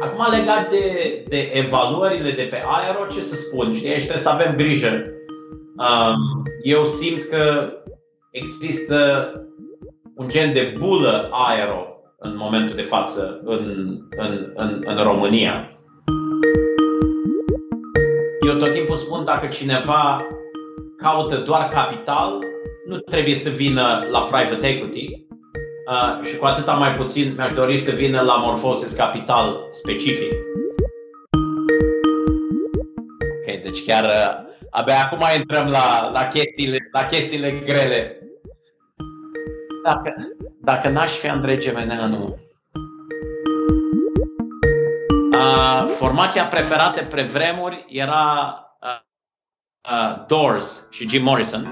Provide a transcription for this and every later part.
Acum, legat de, de evaluările de pe aero, ce să spun? Știi, aici trebuie să avem grijă. Um, eu simt că există un gen de bulă aero în momentul de față în, în, în, în România. Eu tot timpul spun dacă cineva caută doar capital, nu trebuie să vină la private equity uh, și cu atâta mai puțin mi-aș dori să vină la Morphosis Capital specific. Ok, deci chiar uh, abia acum intrăm la, la, chestiile, la chestiile grele. Dacă, dacă n-aș fi Andrei Gemeneanu, uh, formația preferată pe vremuri era uh, uh, Doors și Jim Morrison.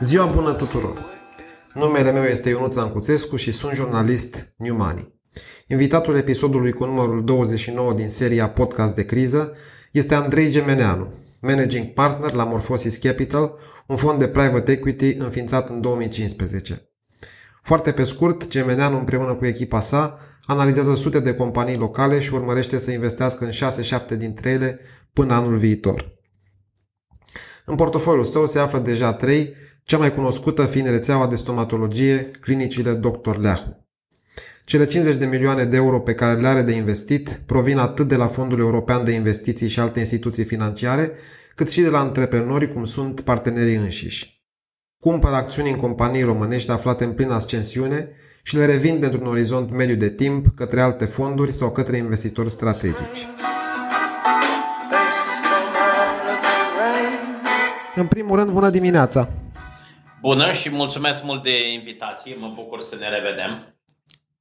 Ziua bună tuturor! Numele meu este Ionuț Ancuțescu și sunt jurnalist New Money. Invitatul episodului cu numărul 29 din seria Podcast de criză este Andrei Gemeneanu, managing partner la Morphosis Capital, un fond de private equity înființat în 2015. Foarte pe scurt, Gemeneanu împreună cu echipa sa analizează sute de companii locale și urmărește să investească în 6-7 dintre ele până anul viitor. În portofoliul său se află deja 3, cea mai cunoscută fiind rețeaua de stomatologie, clinicile Dr. Leahu. Cele 50 de milioane de euro pe care le are de investit provin atât de la Fondul European de Investiții și alte instituții financiare, cât și de la antreprenori cum sunt partenerii înșiși. Cumpără acțiuni în companii românești aflate în plină ascensiune și le revinde într-un orizont mediu de timp către alte fonduri sau către investitori strategici. În primul rând, bună dimineața! Bună și mulțumesc mult de invitație, mă bucur să ne revedem.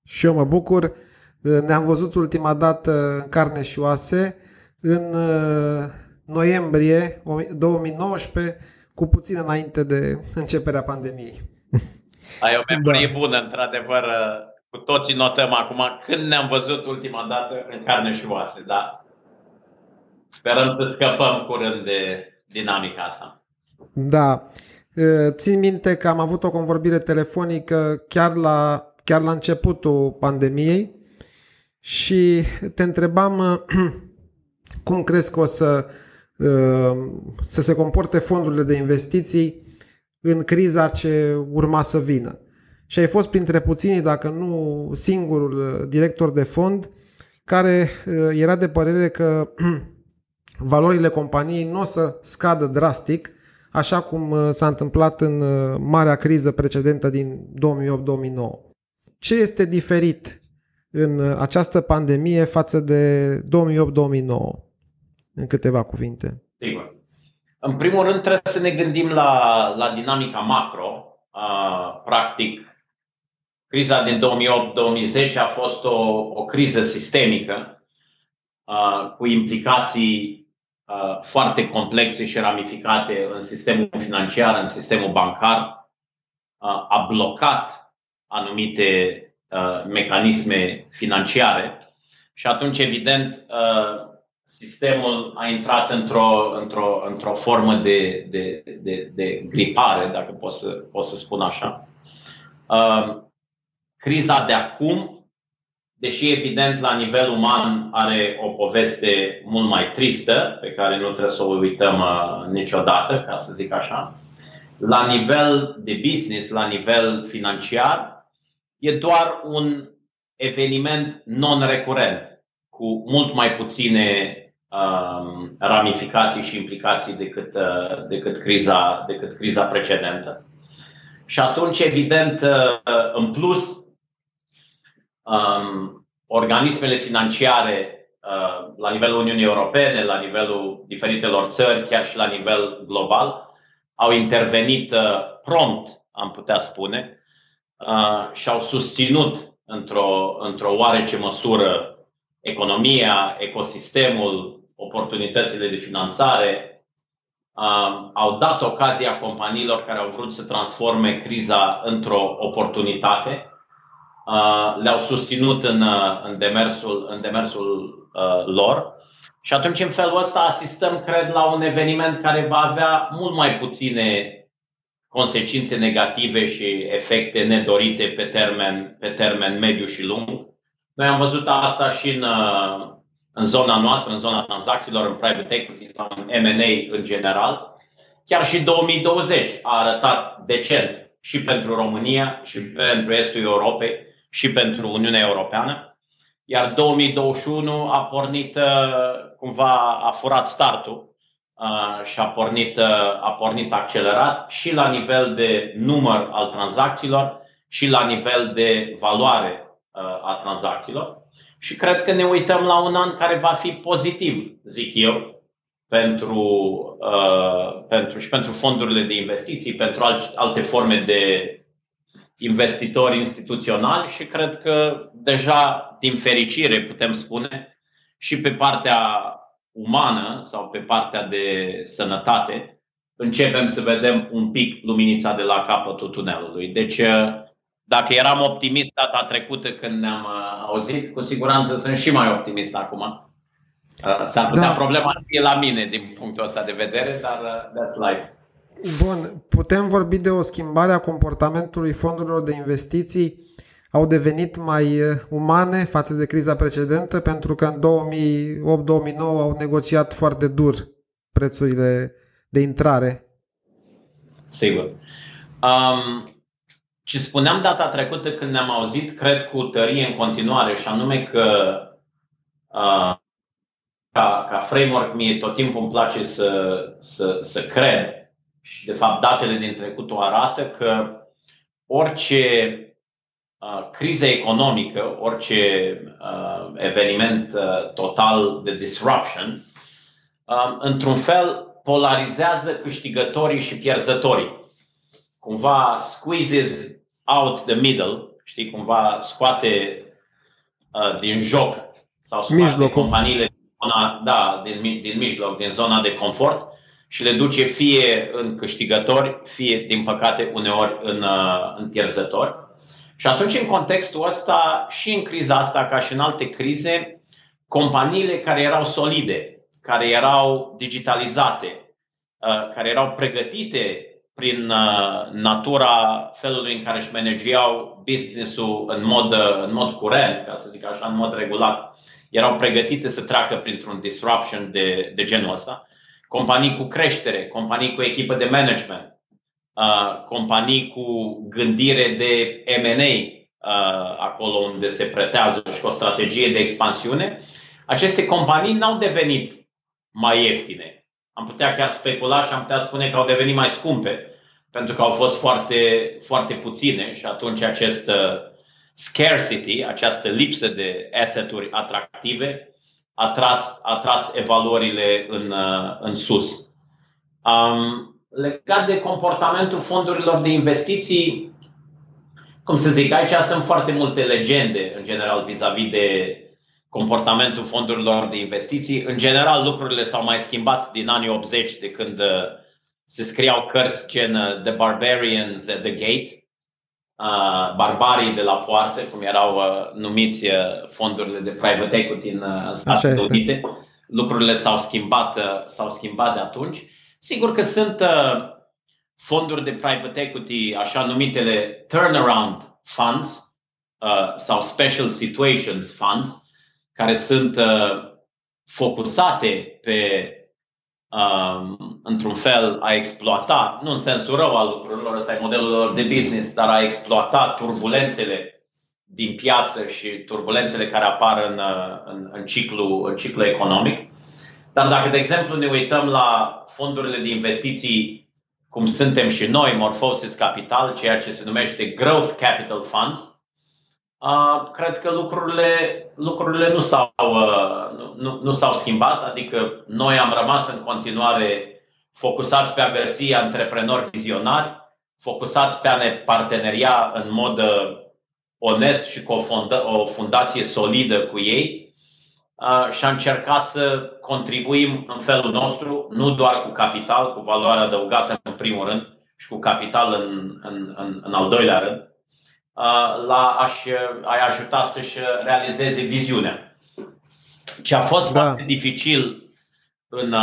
Și eu mă bucur. Ne-am văzut ultima dată în carne și oase în uh, noiembrie 2019, cu puțin înainte de începerea pandemiei. Ai o memorie da. bună, într-adevăr. Cu toții notăm acum când ne-am văzut ultima dată în carne și oase, da. Sperăm să scăpăm curând de dinamica asta. Da. Țin minte că am avut o convorbire telefonică chiar la chiar la începutul pandemiei și te întrebam cum crezi că o să, uh, să se comporte fondurile de investiții în criza ce urma să vină. Și ai fost printre puținii, dacă nu singurul uh, director de fond, care uh, era de părere că valorile companiei nu o să scadă drastic, așa cum s-a întâmplat în marea criză precedentă din 2008-2009. Ce este diferit în această pandemie față de 2008-2009? În câteva cuvinte. Sigur. În primul rând trebuie să ne gândim la, la dinamica macro. Uh, practic, criza din 2008-2010 a fost o, o criză sistemică uh, cu implicații uh, foarte complexe și ramificate în sistemul financiar, în sistemul bancar. Uh, a blocat anumite uh, mecanisme financiare și atunci, evident, uh, sistemul a intrat într-o, într-o, într-o formă de, de, de, de gripare, dacă pot să, pot să spun așa. Uh, criza de acum, deși evident la nivel uman are o poveste mult mai tristă, pe care nu trebuie să o uităm uh, niciodată, ca să zic așa, la nivel de business, la nivel financiar, e doar un eveniment non-recurent, cu mult mai puține um, ramificații și implicații decât, uh, decât, criza, decât criza precedentă. Și atunci, evident, uh, în plus, um, organismele financiare uh, la nivelul Uniunii Europene, la nivelul diferitelor țări, chiar și la nivel global, au intervenit uh, prompt, am putea spune, uh, și-au susținut într-o, într-o oarece măsură economia, ecosistemul, oportunitățile de finanțare, uh, au dat ocazia companiilor care au vrut să transforme criza într-o oportunitate, uh, le-au susținut în, în demersul, în demersul uh, lor Și atunci, în felul ăsta, asistăm, cred, la un eveniment care va avea mult mai puține consecințe negative și efecte nedorite pe termen, pe termen mediu și lung. Noi am văzut asta și în, uh, în zona noastră, în zona tranzacțiilor, în private equity sau în M&A în general. Chiar și 2020 a arătat decent și pentru România, și pentru Estul Europei, și pentru Uniunea Europeană. Iar 2021 a pornit, uh, cumva, a furat startul uh, și a pornit, uh, a pornit accelerat și la nivel de număr al tranzacțiilor și la nivel de valoare a tranzacțiilor. Și cred că ne uităm la un an care va fi pozitiv, zic eu, pentru, uh, pentru, și pentru fondurile de investiții, pentru alte forme de investitori instituționali și cred că deja, din fericire, putem spune, și pe partea umană sau pe partea de sănătate, începem să vedem un pic luminița de la capătul tunelului. Deci, dacă eram optimist data trecută când ne-am uh, auzit, cu siguranță sunt și mai optimist acum. Uh, s-ar putea da. problema fie la mine din punctul ăsta de vedere, dar uh, that's life. Bun, putem vorbi de o schimbare a comportamentului fondurilor de investiții au devenit mai umane față de criza precedentă pentru că în 2008-2009 au negociat foarte dur prețurile de intrare. Sigur. Um, ce spuneam data trecută când ne-am auzit, cred cu tărie în continuare, și anume că uh, ca, ca framework mie tot timpul îmi place să, să, să cred și de fapt datele din trecut o arată că orice uh, criză economică, orice uh, eveniment uh, total de disruption, uh, într-un fel polarizează câștigătorii și pierzătorii. Cumva squeezes out the middle, știi, cumva scoate uh, din joc sau scoate Mijlocul. companiile din zona, da, din, din mijloc, din zona de confort și le duce fie în câștigători, fie, din păcate, uneori în, uh, în pierzători. Și atunci, în contextul ăsta, și în criza asta, ca și în alte crize, companiile care erau solide, care erau digitalizate, uh, care erau pregătite prin uh, natura felului în care își manageau business-ul în mod, în mod curent, ca să zic așa, în mod regulat, erau pregătite să treacă printr-un disruption de, de genul ăsta companii cu creștere, companii cu echipă de management, uh, companii cu gândire de M&A, uh, acolo unde se pretează și cu o strategie de expansiune, aceste companii n-au devenit mai ieftine. Am putea chiar specula și am putea spune că au devenit mai scumpe, pentru că au fost foarte, foarte puține și atunci acest scarcity, această lipsă de asset-uri atractive, a tras, a tras evaluările în, uh, în sus. Um, legat de comportamentul fondurilor de investiții, cum să zic, aici sunt foarte multe legende, în general, vis-a-vis de comportamentul fondurilor de investiții. În general, lucrurile s-au mai schimbat din anii 80, de când uh, se scriau cărți gen uh, The Barbarians at the Gate, uh, barbarii de la poartă, cum erau uh, numiți uh, fondurile de private equity în uh, Statele Unite. Lucrurile s-au schimbat, uh, s-au schimbat de atunci. Sigur că sunt uh, fonduri de private equity, așa numitele turnaround funds uh, sau special situations funds, care sunt uh, focusate pe um, într-un fel, a exploata, nu în sensul rău al lucrurilor, ăsta e modelul lor de business, dar a exploata turbulențele din piață și turbulențele care apar în, în, în, ciclu, în ciclu economic. Dar dacă, de exemplu, ne uităm la fondurile de investiții, cum suntem și noi, Morphosis Capital, ceea ce se numește Growth Capital Funds, Uh, cred că lucrurile, lucrurile nu, s-au, uh, nu, nu, nu s-au schimbat, adică noi am rămas în continuare focusați pe a găsi antreprenori vizionari, focusați pe a ne parteneria în mod uh, onest și cu o, funda- o fundație solidă cu ei. Uh, și a încercat să contribuim în felul nostru, nu doar cu capital, cu valoare adăugată în primul rând și cu capital în, în, în, în al doilea rând, la a-și, a ajuta să-și realizeze viziunea. Ce a fost da. foarte dificil în,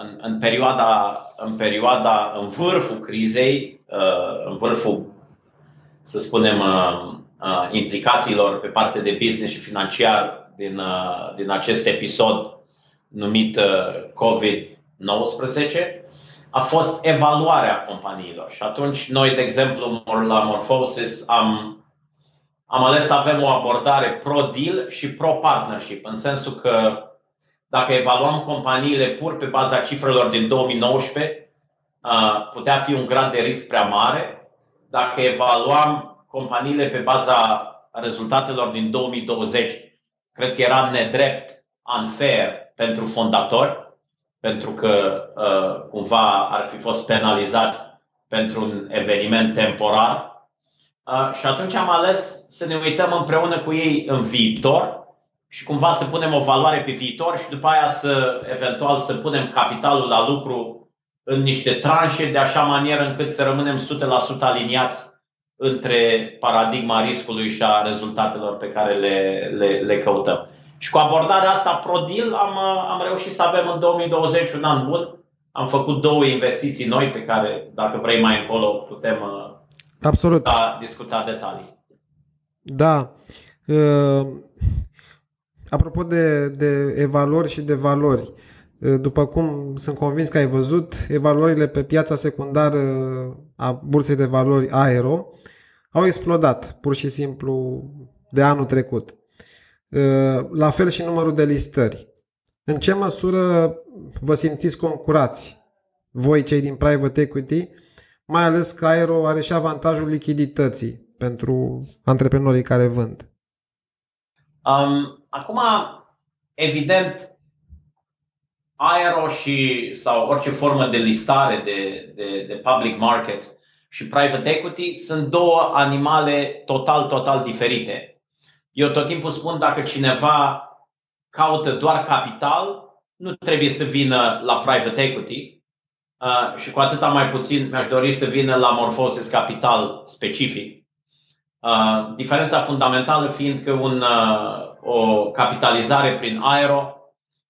în, în, perioada, în perioada, în vârful crizei, în vârful, să spunem, implicațiilor pe parte de business și financiar din, din acest episod numit COVID-19, a fost evaluarea companiilor. Și atunci noi, de exemplu, la Morphosis am, am ales să avem o abordare pro-deal și pro-partnership, în sensul că dacă evaluăm companiile pur pe baza cifrelor din 2019, putea fi un grad de risc prea mare. Dacă evaluam companiile pe baza rezultatelor din 2020, cred că era nedrept, unfair pentru fondatori pentru că uh, cumva ar fi fost penalizat pentru un eveniment temporar. Uh, și atunci am ales să ne uităm împreună cu ei în viitor și cumva să punem o valoare pe viitor și după aia să eventual să punem capitalul la lucru în niște tranșe de așa manieră încât să rămânem 100% aliniați între paradigma riscului și a rezultatelor pe care le, le, le căutăm. Și cu abordarea asta ProDeal am, am reușit să avem în 2020 un an bun. Am făcut două investiții noi pe care, dacă vrei mai încolo, putem Absolut. Da, discuta detalii. Da. Uh, apropo de, de evaluări și de valori, uh, după cum sunt convins că ai văzut, evaluările pe piața secundară a bursei de valori Aero au explodat pur și simplu de anul trecut. Uh, la fel și numărul de listări. În ce măsură vă simțiți concurați, voi cei din private equity, mai ales că Aero are și avantajul lichidității pentru antreprenorii care vând? Um, acum, evident, Aero și sau orice formă de listare de, de, de public market și private equity sunt două animale total, total diferite. Eu tot timpul spun dacă cineva caută doar capital, nu trebuie să vină la private equity uh, și cu atâta mai puțin mi-aș dori să vină la Morphosis Capital specific. Uh, diferența fundamentală fiind că un, uh, o capitalizare prin aero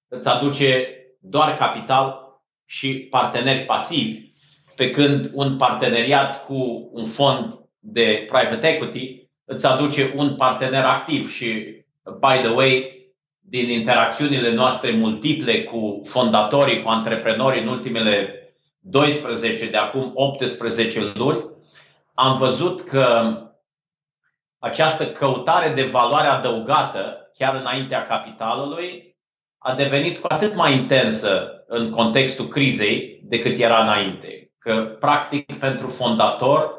îți aduce doar capital și parteneri pasivi, pe când un parteneriat cu un fond de private equity îți aduce un partener activ și, by the way, din interacțiunile noastre multiple cu fondatorii, cu antreprenorii în ultimele 12, de acum 18 luni, am văzut că această căutare de valoare adăugată, chiar înaintea capitalului, a devenit cu atât mai intensă în contextul crizei decât era înainte. Că, practic, pentru fondator,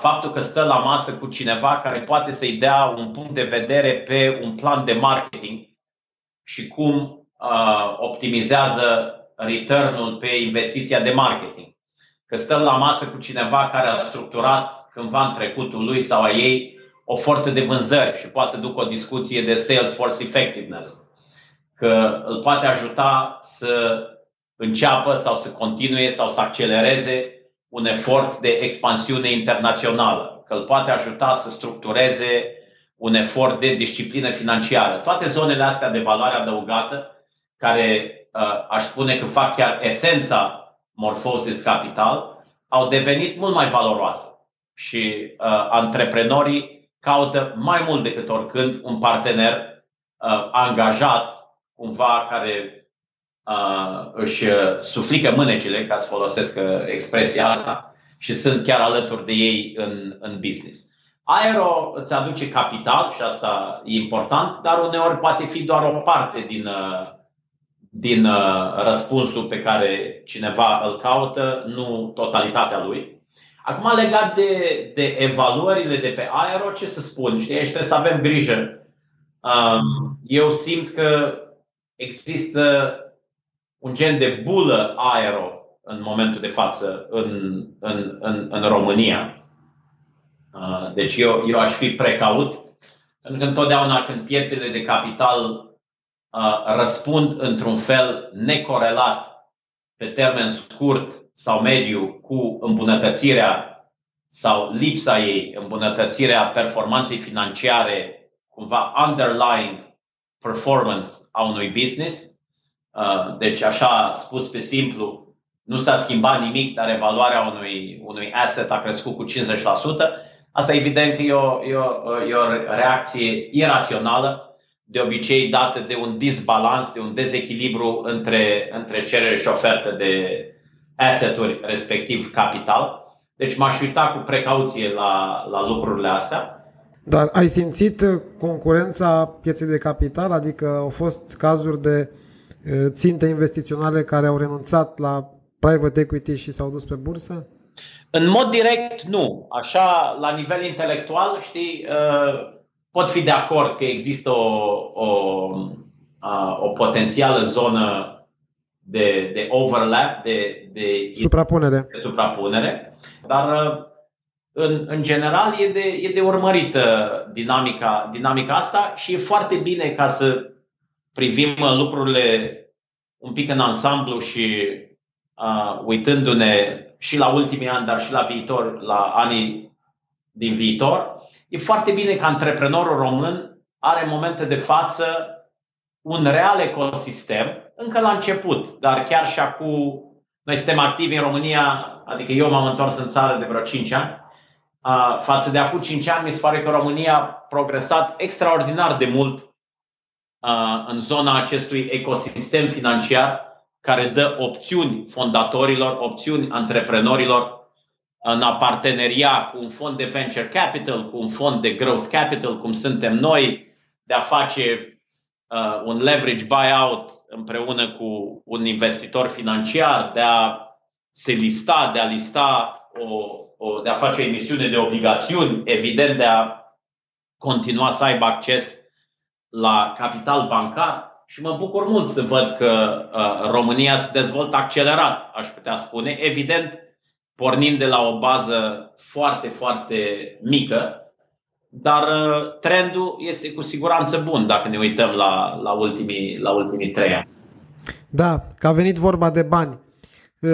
faptul că stă la masă cu cineva care poate să-i dea un punct de vedere pe un plan de marketing și cum optimizează returnul pe investiția de marketing. Că stăm la masă cu cineva care a structurat cândva în trecutul lui sau a ei o forță de vânzări și poate să ducă o discuție de sales force effectiveness. Că îl poate ajuta să înceapă sau să continue sau să accelereze un efort de expansiune internațională, că îl poate ajuta să structureze un efort de disciplină financiară. Toate zonele astea de valoare adăugată, care uh, aș spune că fac chiar esența Morphosis Capital, au devenit mult mai valoroase. Și uh, antreprenorii caută mai mult decât oricând un partener uh, angajat, cumva care uh, își suflică mânecile, ca să folosesc uh, expresia asta, și sunt chiar alături de ei în, în business. Aero îți aduce capital și asta e important, dar uneori poate fi doar o parte din, uh, din uh, răspunsul pe care cineva îl caută, nu totalitatea lui. Acum, legat de, de evaluările de pe aero, ce să spun? Știi, trebuie să avem grijă. Um, eu simt că există un gen de bulă aero în momentul de față în, în, în, în România. Uh, deci eu, eu aș fi precaut, pentru că întotdeauna când piețele de capital uh, răspund într-un fel necorelat pe termen scurt sau mediu cu îmbunătățirea sau lipsa ei, îmbunătățirea performanței financiare, cumva underlying performance a unui business. Uh, deci, așa spus pe simplu, nu s-a schimbat nimic, dar evaluarea unui, unui asset a crescut cu 50%. Asta evident că e o, e o, e o reacție irațională, de obicei dată de un disbalans, de un dezechilibru între, între cerere și ofertă de asset-uri, respectiv capital. Deci m-aș uita cu precauție la, la lucrurile astea. Dar ai simțit concurența pieței de capital? Adică au fost cazuri de ținte investiționale care au renunțat la private equity și s-au dus pe bursă? În mod direct, nu. Așa, la nivel intelectual, știi, pot fi de acord că există o, o, o potențială zonă de, de overlap, de, de suprapunere. De suprapunere, dar în, în general e de, e de urmărit dinamica, dinamica asta și e foarte bine ca să privim lucrurile un pic în ansamblu și uh, uitându-ne și la ultimii ani, dar și la viitor, la anii din viitor, e foarte bine că antreprenorul român are în momente de față un real ecosistem, încă la început, dar chiar și acum noi suntem activi în România, adică eu m-am întors în țară de vreo 5 ani, față de acum 5 ani mi se pare că România a progresat extraordinar de mult în zona acestui ecosistem financiar care dă opțiuni fondatorilor, opțiuni antreprenorilor în a parteneria cu un fond de venture capital, cu un fond de growth capital, cum suntem noi, de a face uh, un leverage buyout împreună cu un investitor financiar, de a se lista, de a lista o, o, de a face o emisiune de obligațiuni, evident de a continua să aibă acces la capital bancar și mă bucur mult să văd că uh, România se dezvoltă accelerat, aș putea spune, evident pornind de la o bază foarte, foarte mică, dar uh, trendul este cu siguranță bun dacă ne uităm la, la, ultimii, la ultimii trei ani. Da, că a venit vorba de bani. Uh,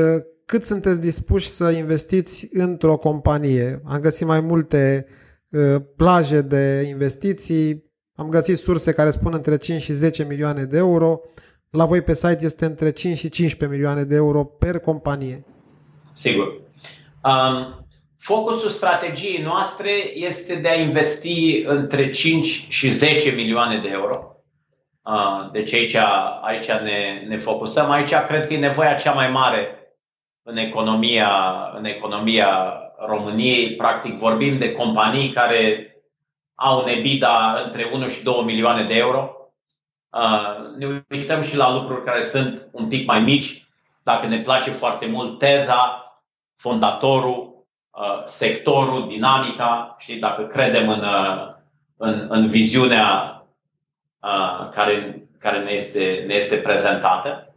cât sunteți dispuși să investiți într-o companie? Am găsit mai multe uh, plaje de investiții, am găsit surse care spun între 5 și 10 milioane de euro. La voi pe site este între 5 și 15 milioane de euro per companie. Sigur. Um, focusul strategiei noastre este de a investi între 5 și 10 milioane de euro. Uh, deci aici, aici ne, ne focusăm. Aici cred că e nevoia cea mai mare în economia, în economia României. Practic vorbim de companii care au un EBITDA între 1 și 2 milioane de euro. Uh, ne uităm și la lucruri care sunt un pic mai mici. Dacă ne place foarte mult teza, fondatorul, uh, sectorul, dinamica și dacă credem în, uh, în, în viziunea care, care ne, este, ne este prezentată.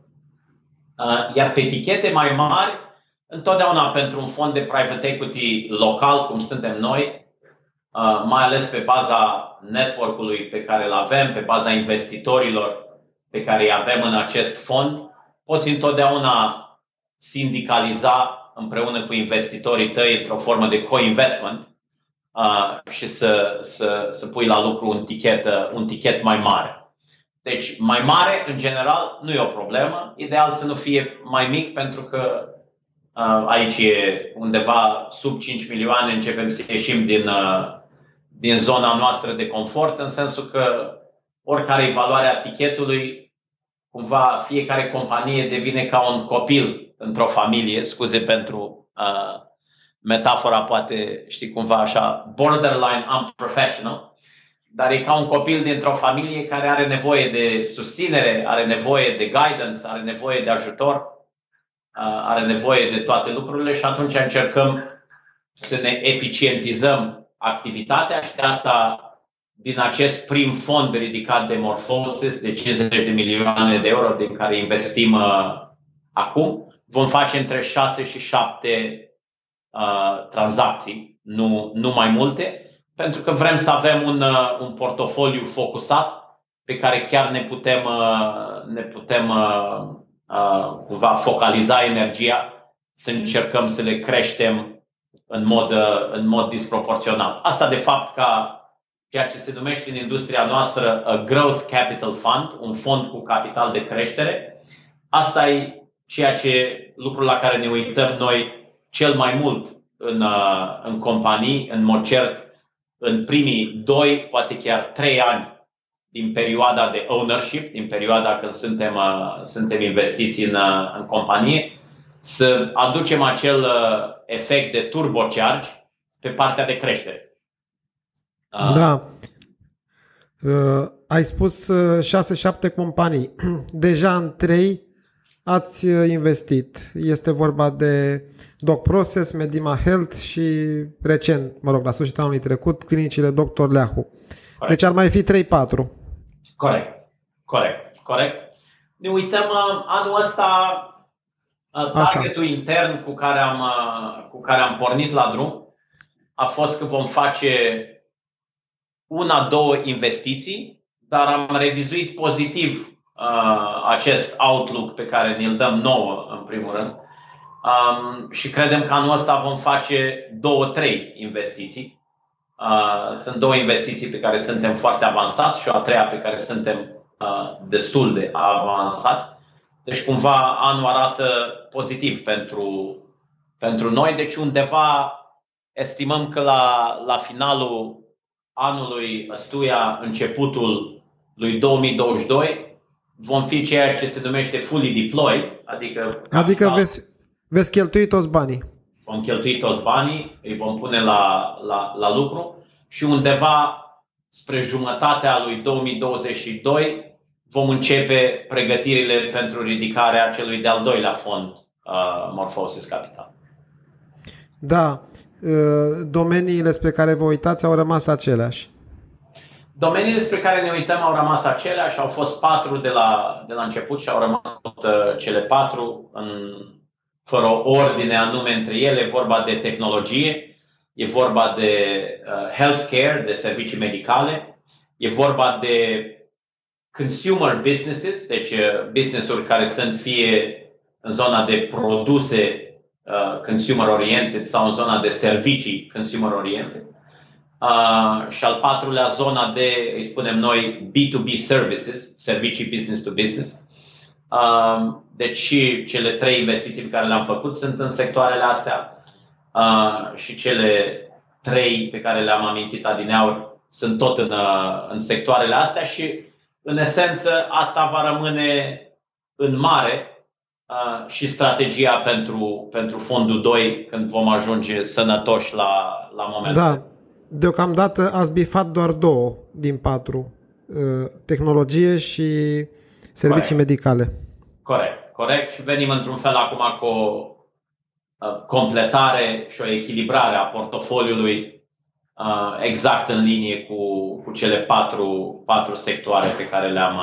Iar pe etichete mai mari, întotdeauna pentru un fond de private equity local, cum suntem noi, Uh, mai ales pe baza network-ului pe care îl avem, pe baza investitorilor pe care îi avem în acest fond, poți întotdeauna sindicaliza împreună cu investitorii tăi într-o formă de co-investment uh, și să, să, să pui la lucru un tichet, un tichet mai mare. Deci, mai mare, în general, nu e o problemă. Ideal să nu fie mai mic, pentru că uh, aici e undeva sub 5 milioane, începem să ieșim din, uh, din zona noastră de confort, în sensul că oricare e valoarea tichetului, cumva fiecare companie devine ca un copil într-o familie, scuze pentru uh, metafora, poate știi cumva așa, borderline unprofessional, dar e ca un copil dintr-o familie care are nevoie de susținere, are nevoie de guidance, are nevoie de ajutor, uh, are nevoie de toate lucrurile și atunci încercăm să ne eficientizăm activitatea și de asta din acest prim fond ridicat de Morphosis de 50 de milioane de euro din care investim uh, acum, vom face între 6 și 7 uh, tranzacții, nu, nu mai multe, pentru că vrem să avem un, uh, un portofoliu focusat pe care chiar ne putem, uh, ne putem uh, uh, cumva focaliza energia, să încercăm să le creștem în mod, uh, în mod disproporțional. Asta, de fapt, ca, ceea ce se numește în industria noastră a Growth Capital Fund, un fond cu capital de creștere. Asta e ceea ce lucrul la care ne uităm noi cel mai mult în, uh, în companii, în mod cert, în primii doi, poate chiar trei ani din perioada de ownership, din perioada când suntem, uh, suntem investiți în, uh, în companie, să aducem acel efect de turbocharge pe partea de creștere. Da. Uh, ai spus 6-7 companii. Deja în 3 ați investit. Este vorba de Doc Process, Medima Health și recent, mă rog, la sfârșitul anului trecut, clinicile Dr. Leahu. Corect. Deci ar mai fi 3-4. Corect, corect, corect. Ne uităm uh, anul ăsta uh, targetul Așa. intern cu care, am, uh, cu care am pornit la drum a fost că vom face una, două investiții, dar am revizuit pozitiv uh, acest outlook pe care ne-l dăm nouă, în primul rând. Um, și credem că anul ăsta vom face două, trei investiții. Uh, sunt două investiții pe care suntem foarte avansați și o a treia pe care suntem uh, destul de avansați. Deci cumva anul arată pozitiv pentru, pentru noi, deci undeva estimăm că la, la finalul anului ăstuia, începutul lui 2022, vom fi ceea ce se numește fully deployed, adică... Adică veți, veți cheltui toți banii. Vom cheltui toți banii, îi vom pune la, la, la lucru și undeva spre jumătatea lui 2022 vom începe pregătirile pentru ridicarea celui de-al doilea fond uh, Morphosis Capital. Da, Uh, domeniile spre care vă uitați au rămas aceleași? Domeniile spre care ne uităm au rămas aceleași, au fost patru de la, de la început și au rămas tot uh, cele patru, în, fără o ordine anume între ele, e vorba de tehnologie, e vorba de uh, healthcare, de servicii medicale, e vorba de consumer businesses, deci uh, business-uri care sunt fie în zona de produse Uh, consumer-oriented sau în zona de servicii consumer-oriented. Uh, și al patrulea, zona de, îi spunem noi, B2B services, servicii business to business. Uh, deci cele trei investiții pe care le-am făcut sunt în sectoarele astea uh, și cele trei pe care le-am amintit adineauri sunt tot în, uh, în sectoarele astea și în esență asta va rămâne în mare și strategia pentru, pentru fondul 2 când vom ajunge sănătoși la, la momentul. Da, deocamdată ați bifat doar două din patru, tehnologie și servicii corect. medicale. Corect, corect. Și venim într-un fel acum cu o completare și o echilibrare a portofoliului exact în linie cu, cu cele patru, patru sectoare pe care le-am,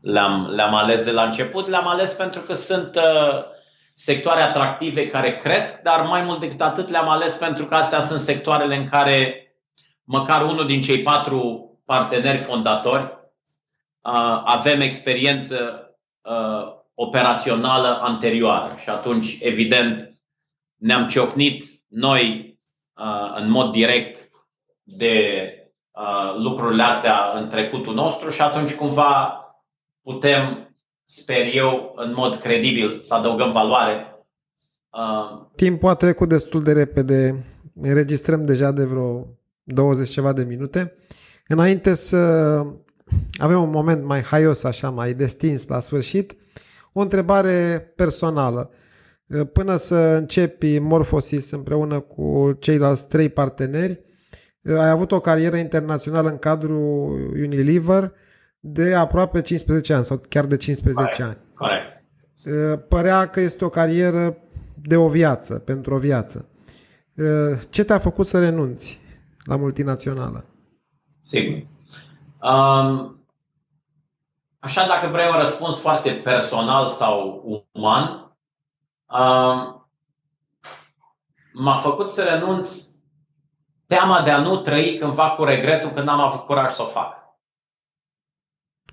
le-am, le-am ales de la început. Le-am ales pentru că sunt uh, sectoare atractive care cresc, dar mai mult decât atât le-am ales pentru că astea sunt sectoarele în care măcar unul din cei patru parteneri fondatori uh, avem experiență uh, operațională anterioară și atunci, evident, ne-am ciocnit noi uh, în mod direct de uh, lucrurile astea în trecutul nostru și atunci cumva putem, sper eu, în mod credibil să adăugăm valoare. Uh, Timpul a trecut destul de repede. Înregistrăm deja de vreo 20 ceva de minute. Înainte să avem un moment mai haios, așa, mai destins la sfârșit, o întrebare personală. Până să începi Morphosis împreună cu ceilalți trei parteneri, ai avut o carieră internațională în cadrul Unilever, de aproape 15 ani sau chiar de 15 corect, ani. Corect. Părea că este o carieră de o viață, pentru o viață. Ce te-a făcut să renunți la multinațională? Sigur. Um, așa, dacă vrei un răspuns foarte personal sau uman, um, m-a făcut să renunț teama de a nu trăi cândva cu regretul că n-am avut curaj să o fac.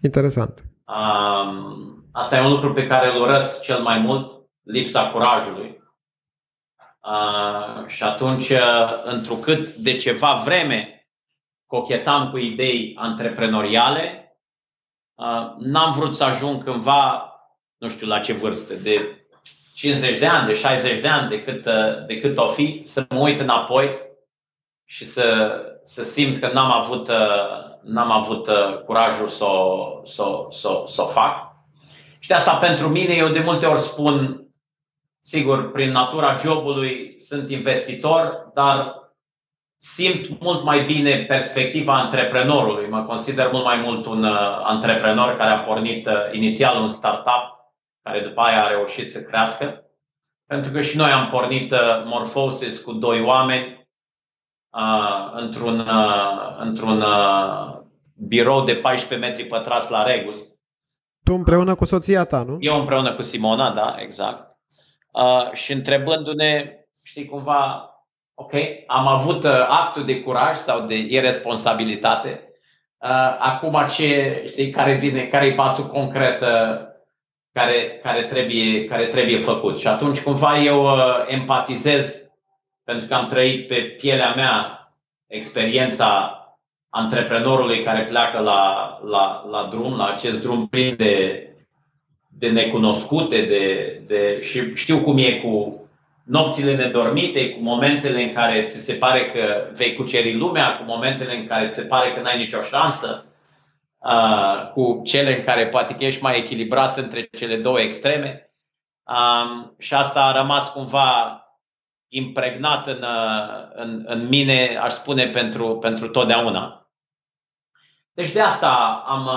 Interesant. Um, asta e un lucru pe care îl urăsc cel mai mult, lipsa curajului. Uh, și atunci, întrucât de ceva vreme cochetam cu idei antreprenoriale. Uh, n-am vrut să ajung cândva, nu știu la ce vârstă, de 50 de ani, de 60 de ani, de cât, uh, de cât o fi, să mă uit înapoi și să, să simt că n-am avut, n-am avut curajul să o, să, să, să o fac. Și de asta pentru mine eu de multe ori spun, sigur, prin natura jobului sunt investitor, dar simt mult mai bine perspectiva antreprenorului. Mă consider mult mai mult un uh, antreprenor care a pornit uh, inițial un startup, care după aia a reușit să crească. Pentru că și noi am pornit uh, Morphosis cu doi oameni uh, într-un, uh, într-un uh, birou de 14 metri pătrați la Regus. Tu împreună cu soția ta, nu? Eu împreună cu Simona, da, exact. Uh, și întrebându-ne, știi, cumva, ok, am avut uh, actul de curaj sau de irresponsabilitate. Uh, acum ce, știi, care vine, care e pasul concret uh, care, care, trebuie, care trebuie făcut. Și atunci cumva eu uh, empatizez pentru că am trăit pe pielea mea experiența antreprenorului care pleacă la, la, la drum, la acest drum plin de, de necunoscute, de, de, și știu cum e cu nopțile nedormite, cu momentele în care ți se pare că vei cuceri lumea, cu momentele în care ți se pare că n-ai nicio șansă, uh, cu cele în care poate că ești mai echilibrat între cele două extreme. Um, și asta a rămas cumva impregnat în, în, în mine, aș spune, pentru, pentru totdeauna. Deci de asta am,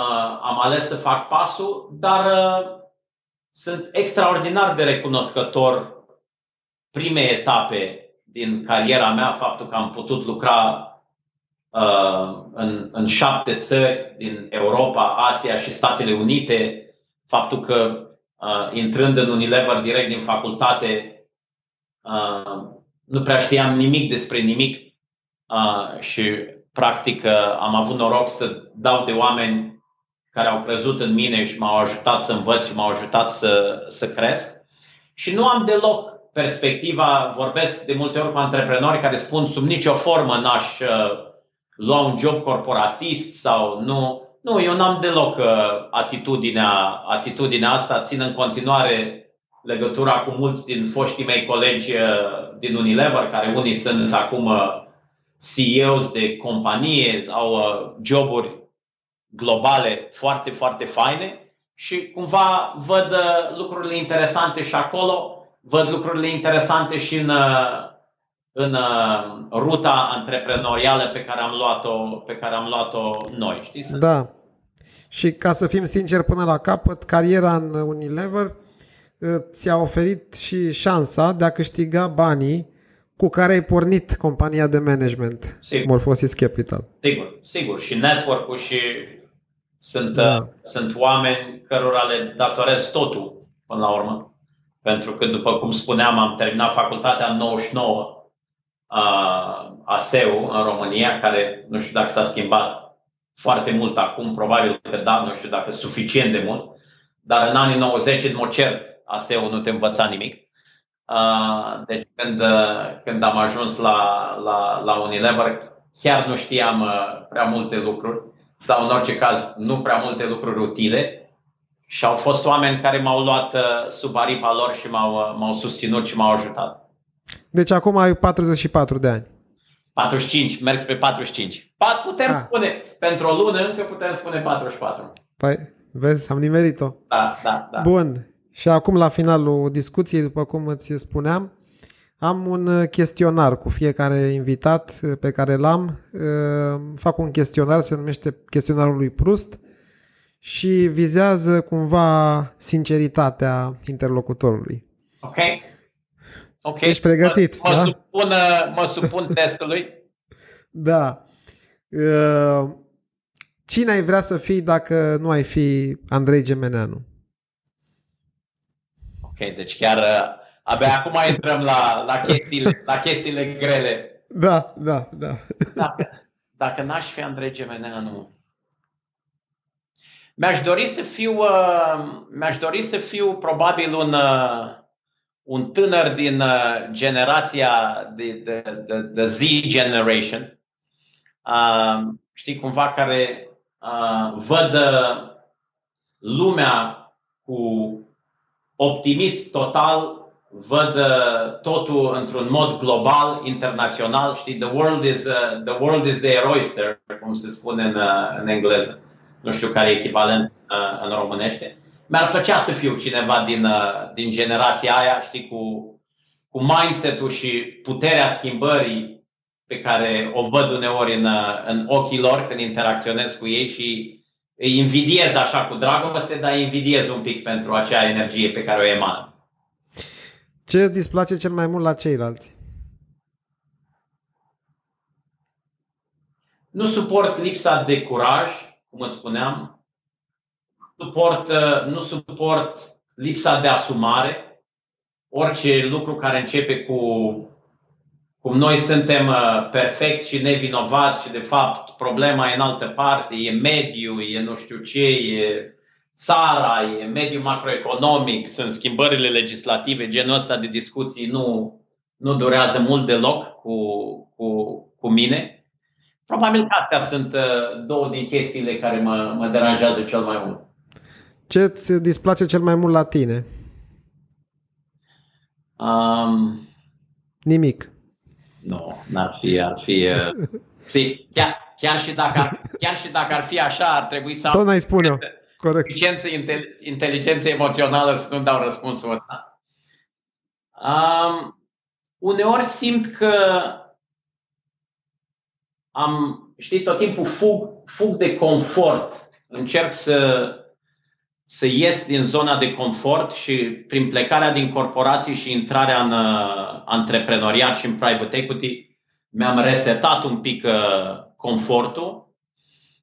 am ales să fac pasul, dar uh, sunt extraordinar de recunoscător prime etape din cariera mea, faptul că am putut lucra uh, în, în șapte țări din Europa, Asia și Statele Unite, faptul că uh, intrând în Unilever direct din facultate, uh, nu prea știam nimic despre nimic uh, și practic uh, am avut noroc să dau de oameni care au crezut în mine și m-au ajutat să învăț și m-au ajutat să, să cresc. Și nu am deloc perspectiva, vorbesc de multe ori cu antreprenori care spun sub nicio formă n-aș uh, lua un job corporatist sau nu. Nu, eu n-am deloc uh, atitudinea, atitudinea asta, țin în continuare legătura cu mulți din foștii mei colegi din Unilever, care unii sunt acum CEOs de companie, au uh, joburi globale foarte, foarte faine și cumva văd uh, lucrurile interesante și acolo, văd lucrurile interesante și în, uh, în ruta antreprenorială pe care am luat-o, pe care am luat-o noi. Știi? Da. Și ca să fim sinceri până la capăt, cariera în Unilever ți-a oferit și șansa de a câștiga banii cu care ai pornit compania de management, sigur. Morphosis Capital. Sigur, sigur. Și network-ul și sunt, da. uh, sunt oameni cărora le datorez totul până la urmă. Pentru că, după cum spuneam, am terminat facultatea în 99 uh, ASEU în România, care nu știu dacă s-a schimbat foarte mult acum, probabil că da, nu știu dacă suficient de mult, dar în anii 90, în mod cert, ASEU nu te învăța nimic. Deci când, când am ajuns la, la, la Unilever, chiar nu știam prea multe lucruri sau în orice caz nu prea multe lucruri utile și au fost oameni care m-au luat sub aripa lor și m-au, m-au susținut și m-au ajutat. Deci acum ai 44 de ani. 45, merg spre 45. Pat, putem ah. spune, pentru o lună încă putem spune 44. Păi, vezi, am nimerit-o. Da, da, da. Bun. Și acum, la finalul discuției, după cum îți spuneam, am un chestionar cu fiecare invitat pe care l-am. Fac un chestionar, se numește chestionarul lui Prust și vizează cumva sinceritatea interlocutorului. Ok. Ok. Ești pregătit, mă, mă, da? supun, mă supun testului. da. Cine ai vrea să fii dacă nu ai fi Andrei Gemeneanu? Ok, deci chiar uh, abia acum intrăm la, la, chestiile, la chestiile grele. Da, da, da. Dacă, dacă n-aș fi Andrei Gemeneanu, mi-aș dori să fiu, uh, mi-aș dori să fiu probabil un, uh, un tânăr din uh, generația de, de, de, de Z generation, uh, știi, cumva care uh, văd lumea cu optimism total, văd uh, totul într-un mod global, internațional, știi, the world is, uh, the world is their oyster, cum se spune în, uh, în engleză. Nu știu care e echivalent uh, în românește. Mi-ar plăcea să fiu cineva din, uh, din generația aia, știi, cu, cu mindset-ul și puterea schimbării pe care o văd uneori în, în ochii lor când interacționez cu ei și îi invidiez așa cu dragoste, dar îi invidiez un pic pentru acea energie pe care o emană. Ce îți displace cel mai mult la ceilalți? Nu suport lipsa de curaj, cum îți spuneam. Suport, nu suport lipsa de asumare. Orice lucru care începe cu cum noi suntem uh, perfecti și nevinovați și de fapt problema e în altă parte, e mediu, e nu știu ce, e țara, e mediul macroeconomic, sunt schimbările legislative, genul ăsta de discuții nu, nu durează mult deloc cu, cu, cu mine. Probabil că astea sunt uh, două din chestiile care mă, mă deranjează cel mai mult. Ce îți displace cel mai mult la tine? Um, Nimic. Nu, n-ar fi, ar fi... Uh, chiar, chiar, și dacă ar, chiar și dacă ar fi așa, ar trebui să... Tot n-ai spune Corect. Inteligență, inteligență emoțională să nu dau răspunsul ăsta. Um, uneori simt că am, știi, tot timpul fug, fug de confort. Încerc să, să ies din zona de confort și prin plecarea din corporații și intrarea în uh, antreprenoriat și în private equity mi-am resetat un pic uh, confortul.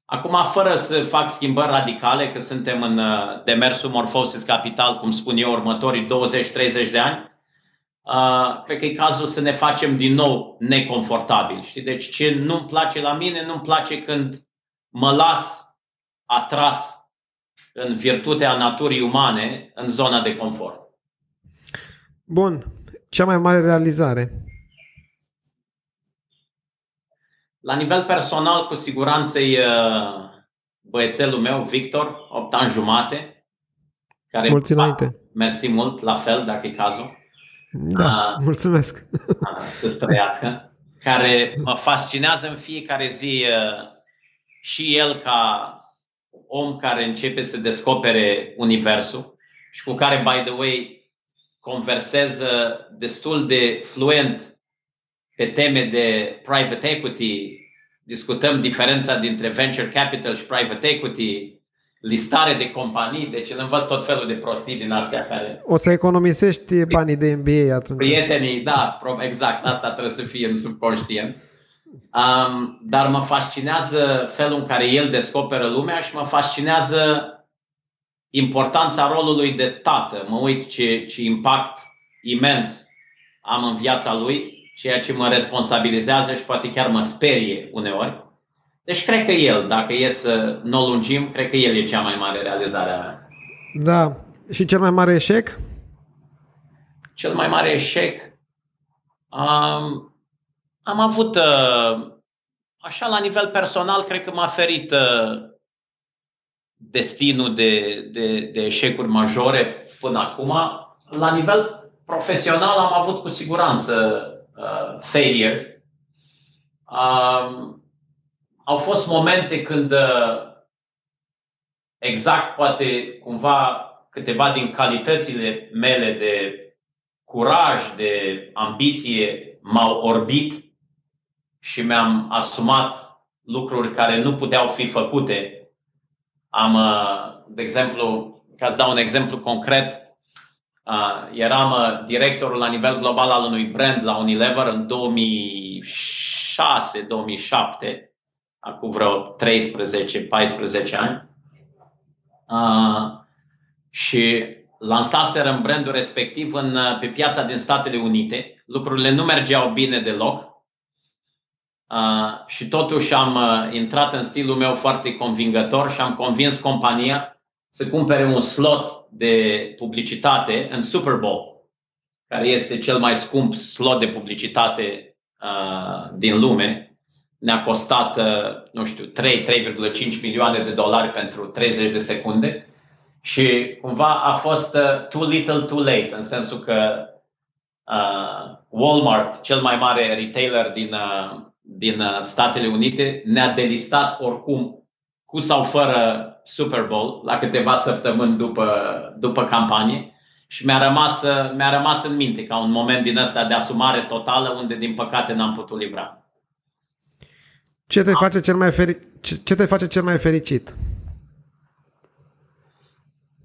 Acum, fără să fac schimbări radicale, că suntem în uh, demersul Morphosis Capital, cum spun eu, următorii 20-30 de ani, uh, cred că e cazul să ne facem din nou neconfortabili. Știi? Deci ce nu-mi place la mine, nu-mi place când mă las atras în virtutea naturii umane în zona de confort. Bun. Cea mai mare realizare? La nivel personal, cu siguranță, e uh, băiețelul meu, Victor, 8 ani jumate. Care Mulți înainte. Mersi mult, la fel, dacă e cazul. Da, a, mulțumesc. A, să străiască. Care mă fascinează în fiecare zi uh, și el ca om care începe să descopere universul și cu care, by the way, conversez destul de fluent pe teme de private equity, discutăm diferența dintre venture capital și private equity, listare de companii, deci îl învăț tot felul de prostii din astea care... O să economisești banii de MBA atunci. Prietenii, da, exact, asta trebuie să fie în subconștient. Um, dar mă fascinează felul în care el descoperă lumea și mă fascinează importanța rolului de tată. Mă uit ce, ce impact imens am în viața lui, ceea ce mă responsabilizează și poate chiar mă sperie uneori. Deci cred că el, dacă e să nu o lungim, cred că el e cea mai mare realizare a mea. Da. Și cel mai mare eșec? Cel mai mare eșec? Um, am avut, uh, așa la nivel personal, cred că m-a ferit uh, destinul de, de, de eșecuri majore până acum. La nivel profesional am avut cu siguranță uh, failures. Um, au fost momente când uh, exact poate cumva câteva din calitățile mele de curaj, de ambiție m-au orbit și mi-am asumat lucruri care nu puteau fi făcute. Am, uh, de exemplu, ca să dau un exemplu concret, uh, eram uh, directorul la nivel global al unui brand la Unilever în 2006-2007, acum vreo 13-14 ani. Și lansaserăm brandul respectiv în, pe piața din Statele Unite. Lucrurile nu mergeau bine deloc Uh, și totuși am uh, intrat în stilul meu foarte convingător și am convins compania să cumpere un slot de publicitate în Super Bowl, care este cel mai scump slot de publicitate uh, din lume. ne-a costat, nu știu, 3-3,5 milioane de dolari pentru 30 de secunde și cumva a fost too little too late, în sensul că uh, Walmart, cel mai mare retailer din, uh, din uh, Statele Unite, ne-a delistat oricum cu sau fără Super Bowl la câteva săptămâni după, după campanie și mi-a rămas, mi-a rămas în minte ca un moment din ăsta de asumare totală unde din păcate n-am putut livra. Ce te face cel mai, feri- ce, ce te face cel mai fericit?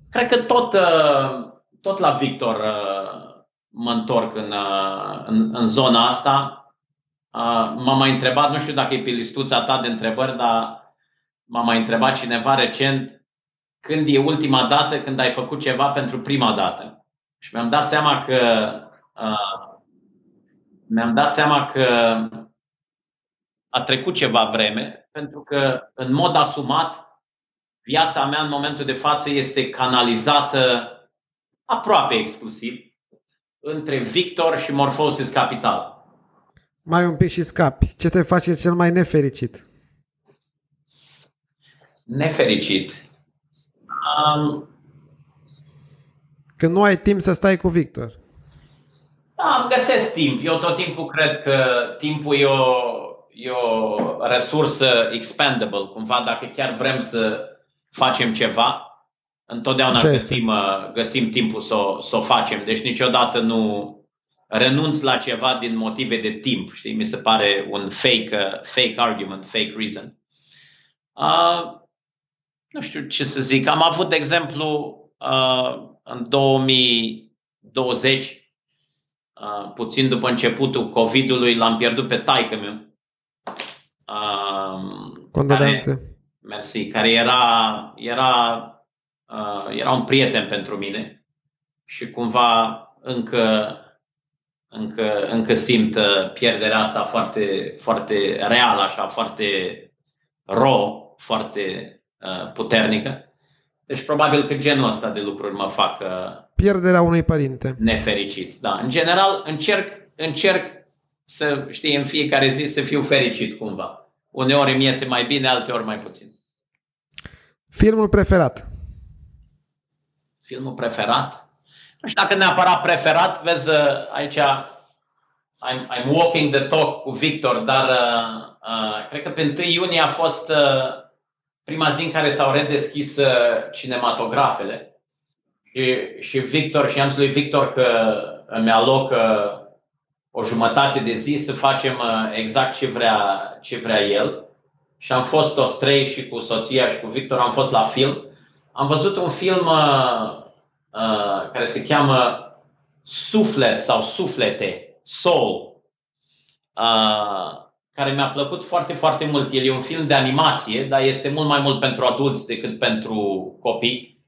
Cred că tot, uh, tot la Victor uh, mă întorc în, uh, în, în zona asta. M-a mai întrebat, nu știu dacă e pe listuța ta de întrebări, dar m-a mai întrebat cineva recent când e ultima dată când ai făcut ceva pentru prima dată. Și mi-am dat seama că uh, mi-am dat seama că a trecut ceva vreme, pentru că în mod asumat viața mea în momentul de față este canalizată aproape exclusiv între Victor și Morphosis Capital. Mai un pic și scapi. Ce te face cel mai nefericit? Nefericit. Um, Când nu ai timp să stai cu Victor. Da, îmi găsesc timp. Eu tot timpul cred că timpul e o, e o resursă expendable. Cumva, dacă chiar vrem să facem ceva, întotdeauna găsim, uh, găsim timpul să o, să o facem. Deci niciodată nu renunț la ceva din motive de timp. Știi? Mi se pare un fake, uh, fake argument, fake reason. Uh, nu știu ce să zic. Am avut, de exemplu, uh, în 2020, uh, puțin după începutul COVID-ului, l-am pierdut pe taică meu. Uh, Condolențe mersi, care era, era, uh, era un prieten pentru mine și cumva încă, încă, încă simt uh, pierderea asta foarte, foarte reală, așa, foarte ro, foarte uh, puternică. Deci probabil că genul ăsta de lucruri mă fac uh, Pierderea unui părinte. Nefericit, da. În general, încerc, încerc să, știi, în fiecare zi să fiu fericit cumva. Uneori îmi iese mai bine, alteori mai puțin. Filmul preferat? Filmul preferat? Nu știu dacă neapărat preferat, vezi uh, aici I'm, I'm walking the talk cu Victor, dar uh, uh, cred că pe 1 iunie a fost uh, prima zi în care s-au redeschis uh, cinematografele și, și Victor și am zis lui Victor că îmi aloc uh, o jumătate de zi să facem uh, exact ce vrea, ce vrea el și am fost toți trei și cu soția și cu Victor, am fost la film. Am văzut un film uh, uh, care se cheamă Suflet sau Suflete, Soul, uh, care mi-a plăcut foarte, foarte mult. El e un film de animație, dar este mult mai mult pentru adulți decât pentru copii.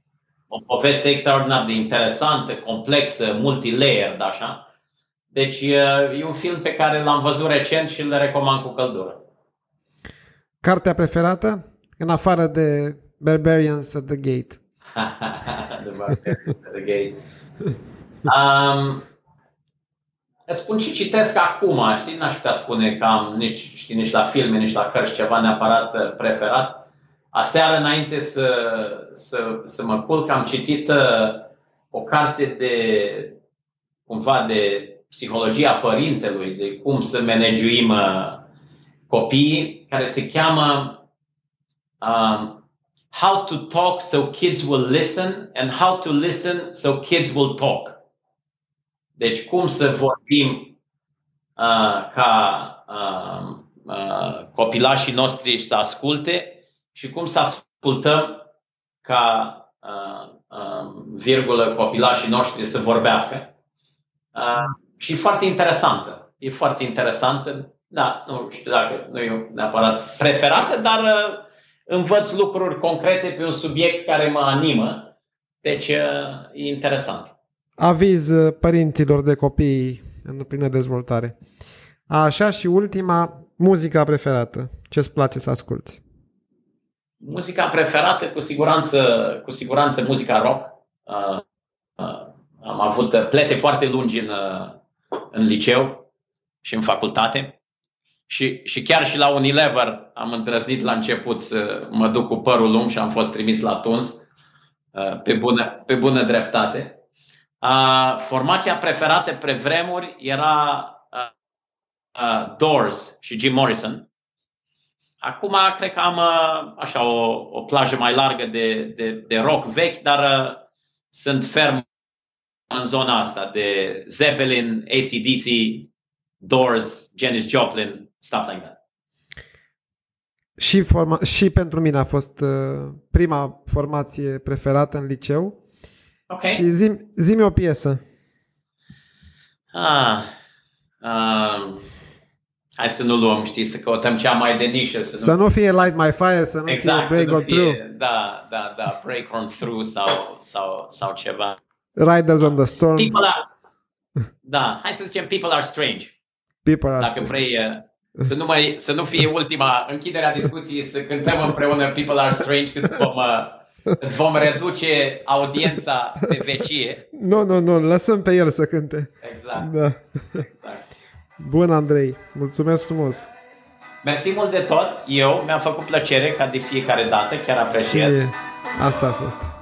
O poveste extraordinar de interesantă, complexă, multilayered, așa. Deci uh, e un film pe care l-am văzut recent și îl recomand cu căldură. Cartea preferată? În afară de Barbarians at the Gate. The Barbarians at the Gate. Um, îți spun ce citesc acum, știi? N-aș putea spune că am nici, știi, nici la filme, nici la cărți ceva neapărat uh, preferat. Aseară, înainte să, să, să mă culc, am citit uh, o carte de, cumva, de psihologia părintelui, de cum să managiuim uh, copiii care se cheamă um, How to Talk So Kids Will Listen and How to Listen So Kids Will Talk. Deci cum să vorbim uh, ca uh, uh, copilașii noștri să asculte și cum să ascultăm ca uh, uh, virgulă copilașii noștri să vorbească. Uh, și foarte interesantă. E foarte interesantă da, nu știu dacă nu e neapărat preferată, dar uh, învăț lucruri concrete pe un subiect care mă animă. Deci uh, e interesant. Aviz uh, părinților de copii în plină dezvoltare. Așa și ultima, muzica preferată. Ce-ți place să asculti? Muzica preferată, cu siguranță, cu siguranță muzica rock. Uh, uh, am avut plete foarte lungi în, uh, în liceu și în facultate și, și chiar și la Unilever am îndrăznit la început să mă duc cu părul lung și am fost trimis la tuns uh, pe bună, pe bună dreptate. Uh, formația preferată pe vremuri era uh, uh, Doors și Jim Morrison. Acum cred că am uh, așa o, o plajă mai largă de, de, de rock vechi, dar uh, sunt ferm în zona asta de Zeppelin, ACDC, Doors, Janis Joplin, stuff like that. Și, forma- și pentru mine a fost uh, prima formație preferată în liceu. Okay. Și zi, zi o piesă. Ah, um, hai să nu luăm, știi, să căutăm cea mai de nișă. Să nu, să nu fie Light My Fire, să nu exact, fie Break On Through. Da, da, da, Break On Through sau, sau, sau ceva. Riders on the Storm. People are, da, hai să zicem People Are Strange. People are Dacă strange. vrei uh, să nu, mai, să nu fie ultima închiderea discuției, să cântăm împreună People Are Strange cât vom, uh, îți vom reduce audiența pe vecie. Nu, nu, nu, lăsăm pe el să cânte. Exact. Da. exact. Bun, Andrei. Mulțumesc frumos. Mersi mult de tot. Eu mi-a făcut plăcere ca de fiecare dată, chiar Și apreciez. asta a fost.